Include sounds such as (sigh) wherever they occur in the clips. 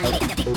かけて!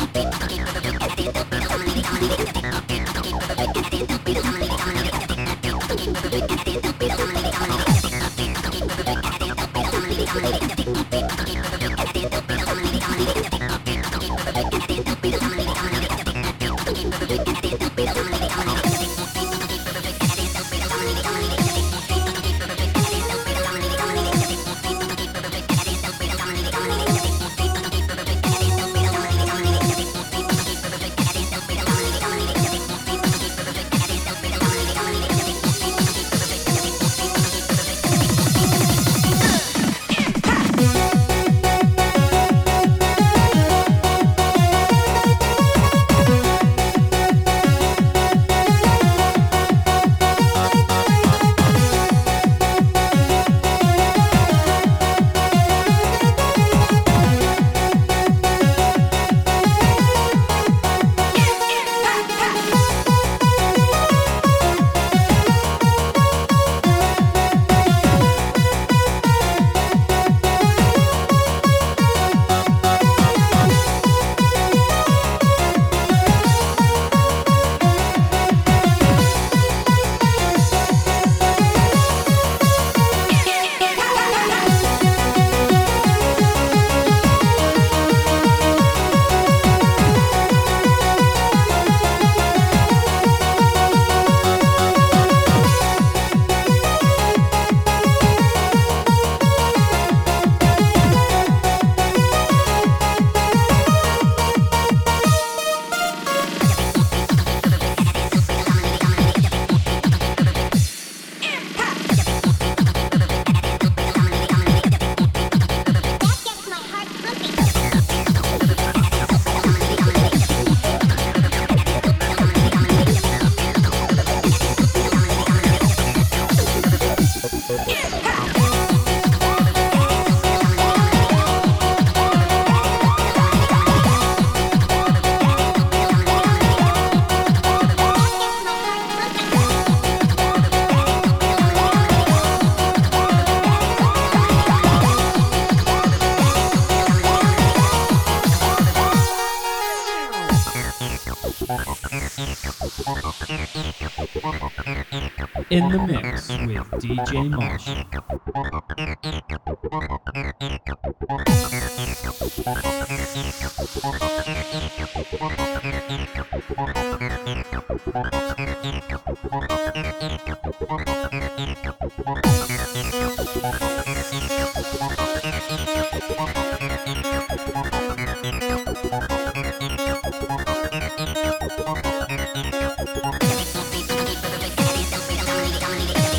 in the mix with DJ Mosh. (laughs) Bye.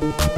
Thank